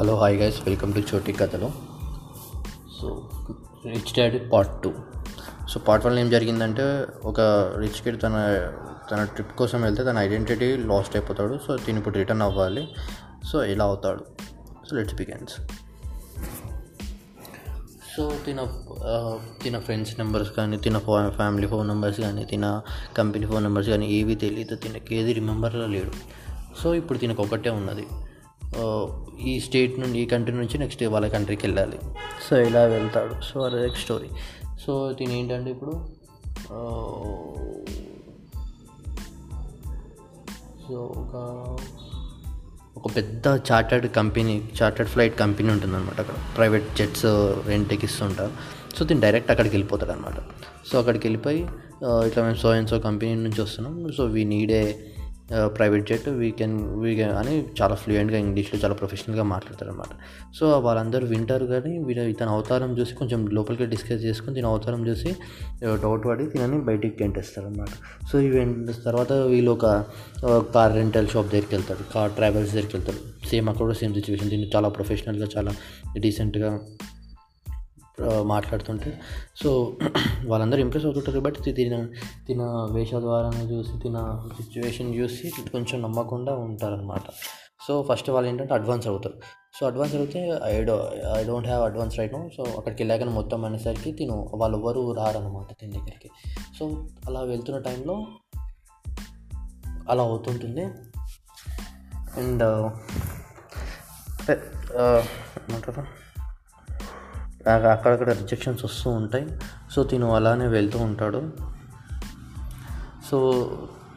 Hello hi guys welcome to Choti Kathalu. So rich dad part two. So part one ఏం జరిగిందంటే ఒక rich kid తన తన trip కోసం వెళ్తే తన ఐడెంటిటీ లాస్ట్ అయిపోతాడు. సో దీని ఇప్పుడు రిటర్న్ అవ్వాలి. సో ఎలా అవుతాడు. So let's begins. సో తిన తిన ఫ్రెండ్స్ నెంబర్స్ కానీ తిన ఫ్యామిలీ ఫోన్ నెంబర్స్ కానీ తిన కంపెనీ ఫోన్ నెంబర్స్ కానీ ఏవి తెలియదు తినకి ఏది రిమెంబర్లో లేడు. సో ఇప్పుడు తినకు ఒకటే ఉన్నది. ఈ స్టేట్ నుండి ఈ కంట్రీ నుంచి నెక్స్ట్ వాళ్ళ కంట్రీకి వెళ్ళాలి. సో ఇలా వెళ్తాడు. సో అదే స్టోరీ సో తిని ఏంటంటే ఇప్పుడు సో ఒక ఒక పెద్ద chartered company chartered flight company ఉంటుందన్నమాట అక్కడ. ప్రైవేట్ జెట్స్ రెంట్కి ఇస్తుంటారు. సో దీన్ని డైరెక్ట్ అక్కడికి వెళ్ళిపోతాడు అనమాట సో అక్కడికి వెళ్ళిపోయి ఇట్లా మేము సో అండ్ సో కంపెనీ నుంచి వస్తున్నాం. So we need a private jet we can we అని చాలా ఫ్లూయెంట్గా ఇంగ్లీష్లో చాలా ప్రొఫెషనల్గా మాట్లాడతారు అనమాట సో వాళ్ళందరూ వింటారు కానీ వీళ్ళ ఇతను అవతారం చూసి కొంచెం లోపలికి డిస్కస్ చేసుకుని దీని అవతారం చూసి డౌట్ పడి తినని బయటికి గెంటేస్తారు అనమాట సో ఇవి తర్వాత వీళ్ళు ఒక కార్ రెంటల్ షాప్ దగ్గరికి వెళ్తారు కార్ ట్రావెల్స్ దగ్గరికి వెళ్తారు. సేమ్ అక్కడ కూడా సేమ్ సిచ్యువేషన్ దీన్ని చాలా ప్రొఫెషనల్గా చాలా డీసెంట్గా మాట్లాడుతుంటే. సో వాళ్ళందరూ ఇంప్రెస్ అవుతుంటారు బట్ తిన తిన వేష వేషద్వారాన్ని చూసి తిన సిచ్యువేషన్ చూసి కొంచెం నమ్మకుండా ఉంటారనమాట సో ఫస్ట్ వాళ్ళు ఏంటంటే అడ్వాన్స్ అవుతారు. సో అడ్వాన్స్ అడిగితే I do I don't have advance right now so అక్కడికి వెళ్ళాక మొత్తం అనేసరికి తిను వాళ్ళు ఎవరు రారనమాట తిన దగ్గరికి. సో అలా వెళ్తున్న టైంలో అలా అవుతుంటుంది. అండ్ ఏమంటారు? అక్కడక్కడ రిజెక్షన్స్ వస్తూ ఉంటాయి. సో తిను అలానే వెళ్తూ ఉంటాడు. సో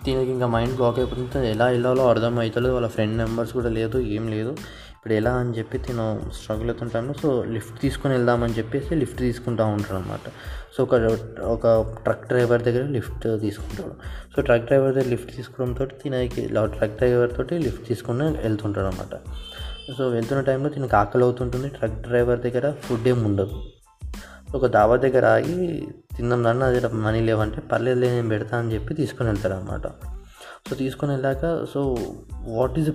దీనికి ఇంకా మైండ్ బ్లాక్ అయిపోతుంది. ఎలా వెళ్ళాలో అర్థం అవుతలేదు వాళ్ళ ఫ్రెండ్ నెంబర్స్ కూడా లేదు ఏం లేదు. ఇప్పుడు ఎలా అని చెప్పి తిను స్ట్రగుల్ అవుతుంటాను సో లిఫ్ట్ తీసుకొని వెళ్దామని చెప్పేసి లిఫ్ట్ తీసుకుంటూ ఉంటాడు అనమాట సో ఒక ఒక ట్రక్ డ్రైవర్ దగ్గర లిఫ్ట్ తీసుకుంటాడు. సో ట్రక్ డ్రైవర్ దగ్గర లిఫ్ట్ తీసుకోవడంతో తినకి ట్రక్ డ్రైవర్ తోటి లిఫ్ట్ తీసుకొని వెళ్తుంటాడు అనమాట సో వెళ్తున్న టైంలో తినకు ఆకలి అవుతుంటుంది. ట్రక్ డ్రైవర్ దగ్గర ఫుడ్ ఏమి ఉండదు. ఒక దాబా దగ్గర ఆగి తిందాం దాన్ని అది మనీ లేవంటే పర్లేదు నేను పెడతా అని చెప్పి తీసుకొని వెళ్తారు అనమాట సో తీసుకొని వెళ్ళాక సో వాట్ ఈజ్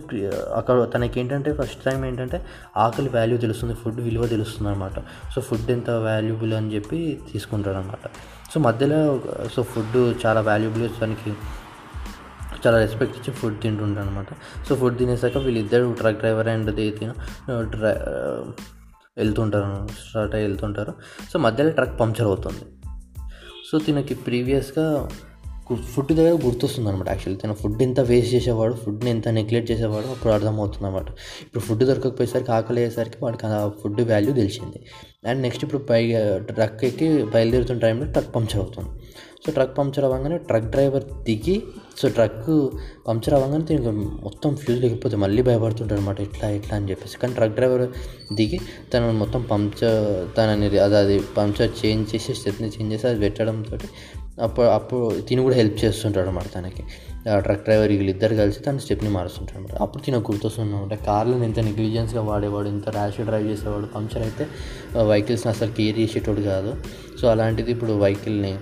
అక్కడ తనకి ఏంటంటే ఫస్ట్ టైం ఏంటంటే ఆకలి వాల్యూ తెలుస్తుంది ఫుడ్ విలువ తెలుస్తుంది అనమాట సో ఫుడ్ ఎంత వాల్యుబుల్ అని చెప్పి తీసుకుంటాడు అనమాట సో మధ్యలో సో ఫుడ్ చాలా వాల్యుబుల్ తనకి చాలా రెస్పెక్ట్ ఇచ్చి ఫుడ్ తింటుంటాను అనమాట సో ఫుడ్ తినేసాక వీళ్ళిద్దరు ట్రక్ డ్రైవర్ అండ్ దేతిన డ్రై వెళ్తుంటారు. స్టార్ట్ అయ్యి వెళ్తుంటారు. సో మధ్యలో ట్రక్ పంక్చర్ అవుతుంది. సో తినకి ప్రీవియస్గా ఫుడ్ దగ్గర గుర్తొస్తుంది అనమాట యాక్చువల్లీ తన ఫుడ్ ఎంత వేస్ట్ చేసేవాడు ఫుడ్ని ఎంత నెగ్లెక్ట్ చేసేవాడు అప్పుడు అర్థమవుతుంది అనమాట ఇప్పుడు ఫుడ్ దొరకకపోయేసరికి ఆకలి అయ్యేసరికి వాడికి ఆ ఫుడ్ వాల్యూ తెలిసింది. అండ్ నెక్స్ట్ ఇప్పుడు పై uh, ట్రక్ ఎక్కి బయలుదేరుతున్న టైంలో ట్రక్ పంక్చర్ అవుతుంది. సో ట్రక్ పంక్చర్ అవ్వగానే ట్రక్ డ్రైవర్ దిగి సో ట్రక్ పంక్చర్ అవ్వగానే దీనికి మొత్తం ఫ్యూజ్ లేకపోతే మళ్ళీ భయపడుతుంటాడు అనమాట ఇట్లా ఇట్లా అని చెప్పేసి. కానీ ట్రక్ డ్రైవర్ దిగి తను మొత్తం పంక్చర్ తనని అది అది పంక్చర్ చేంజ్ చేసి స్టెప్ని చేంజ్ చేసి అది పెట్టడంతో అప్పుడు అప్పుడు తిని కూడా హెల్ప్ చేస్తుంటాడు అనమాట తనకి. ఆ ట్రక్ డ్రైవర్ వీళ్ళిద్దరు కలిసి తన స్టెప్ని మారుస్తుంటాడు అనమాట అప్పుడు తిన గుర్తొస్తుంది కార్లను ఎంత నెగ్లిజెన్స్గా వాడేవాడు ఎంత ర్యాష్ డ్రైవ్ చేసేవాడు పంక్చర్ అయితే వెహికల్స్ని అసలు కేర్ చేసేటోడు కాదు. సో అలాంటిది ఇప్పుడు వెహికల్ని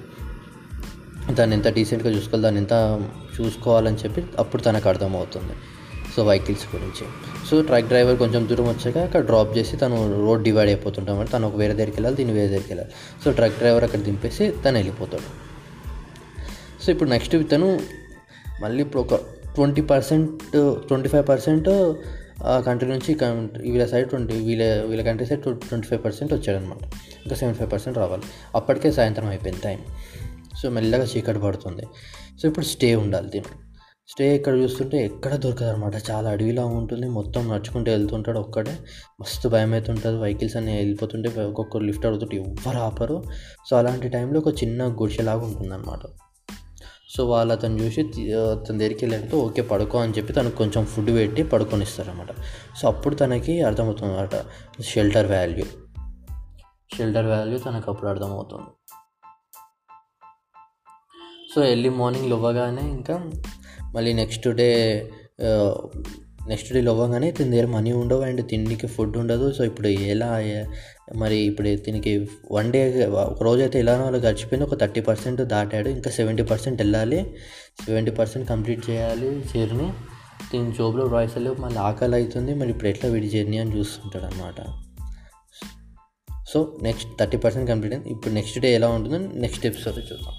దాన్ని ఎంత డీసెంట్గా చూసుకోవాలి దాన్ని ఎంత చూసుకోవాలని చెప్పి అప్పుడు తనకు అర్థమవుతుంది. సో వెహికల్స్ గురించి. సో ట్రక్ డ్రైవర్ కొంచెం దూరం వచ్చాక అక్కడ డ్రాప్ చేసి తను రోడ్ డివైడ్ అయిపోతుంటాం అంటే తను ఒక వేరే దగ్గరికి వెళ్ళాలి దీన్ని వేరే దగ్గరికి వెళ్ళాలి. సో ట్రక్ డ్రైవర్ అక్కడ దింపేసి తను వెళ్ళిపోతాడు. సో ఇప్పుడు నెక్స్ట్ తను మళ్ళీ ఇప్పుడు ఒక twenty percent twenty five percent ఆ కంట్రీ నుంచి కంట్రీ వీళ్ళ సైడ్ ట్వంటీ వీళ్ళ వీళ్ళ country side twenty five percent వచ్చాడనమాట ఇంకా సెవెంటీ ఫైవ్ పర్సెంట్ రావాలి. అప్పటికే సాయంత్రం అయిపోయింది టైం సో మెల్లగా చీకటి పడుతుంది. సో ఇప్పుడు స్టే ఉండాలి దీని స్టే ఇక్కడ చూస్తుంటే ఎక్కడ దొరకదు అనమాట చాలా అడవిలా ఉంటుంది. మొత్తం నడుచుకుంటూ వెళ్తుంటాడు ఒక్కడే. మస్తు భయం అవుతుంటుంది వెహికల్స్ అన్నీ వెళ్ళిపోతుంటే ఒక్కొక్కరు లిఫ్ట్ అడుగుతుంటే ఎవ్వరు ఆపరు. సో అలాంటి టైంలో ఒక చిన్న గుడిసెలాగా ఉంటుందన్నమాట. సో వాళ్ళు అతను చూసి తన దగ్గరికి వెళ్ళాక ఓకే పడుకో అని చెప్పి తనకు కొంచెం ఫుడ్ పెట్టి పడుకొనిస్తారనమాట సో అప్పుడు తనకి అర్థమవుతుంది అనమాట షెల్టర్ వాల్యూ. షెల్టర్ వాల్యూ తనకు అప్పుడు అర్థమవుతుంది. సో ఎర్లీ మార్నింగ్ లేవగానే ఇంకా మళ్ళీ నెక్స్ట్ డే నెక్స్ట్ డే లేవగానే తిన దగ్గర మనీ ఉండవు అండ్ తిండికి ఫుడ్ ఉండదు. సో ఇప్పుడు ఎలా మరి ఇప్పుడు దీనికి వన్ డే ఒక రోజు అయితే ఎలానో అలా గడిచిపోయింది. ఒక థర్టీ పర్సెంట్ దాటాడు. ఇంకా సెవెంటీ పర్సెంట్ వెళ్ళాలి. సెవెంటీ పర్సెంట్ కంప్లీట్ చేయాలి జర్నీ. దీని జోబులో పైసలు మళ్ళీ ఆకలి అవుతుంది మరి ఇప్పుడు ఎట్లా వీడి జర్నీ అని చూస్తుంటాడు అనమాట so next thirty percent complete అయింది. ఇప్పుడు నెక్స్ట్ డే ఎలా ఉంటుందో నెక్స్ట్ ఎపిసోడ్ చూద్దాం.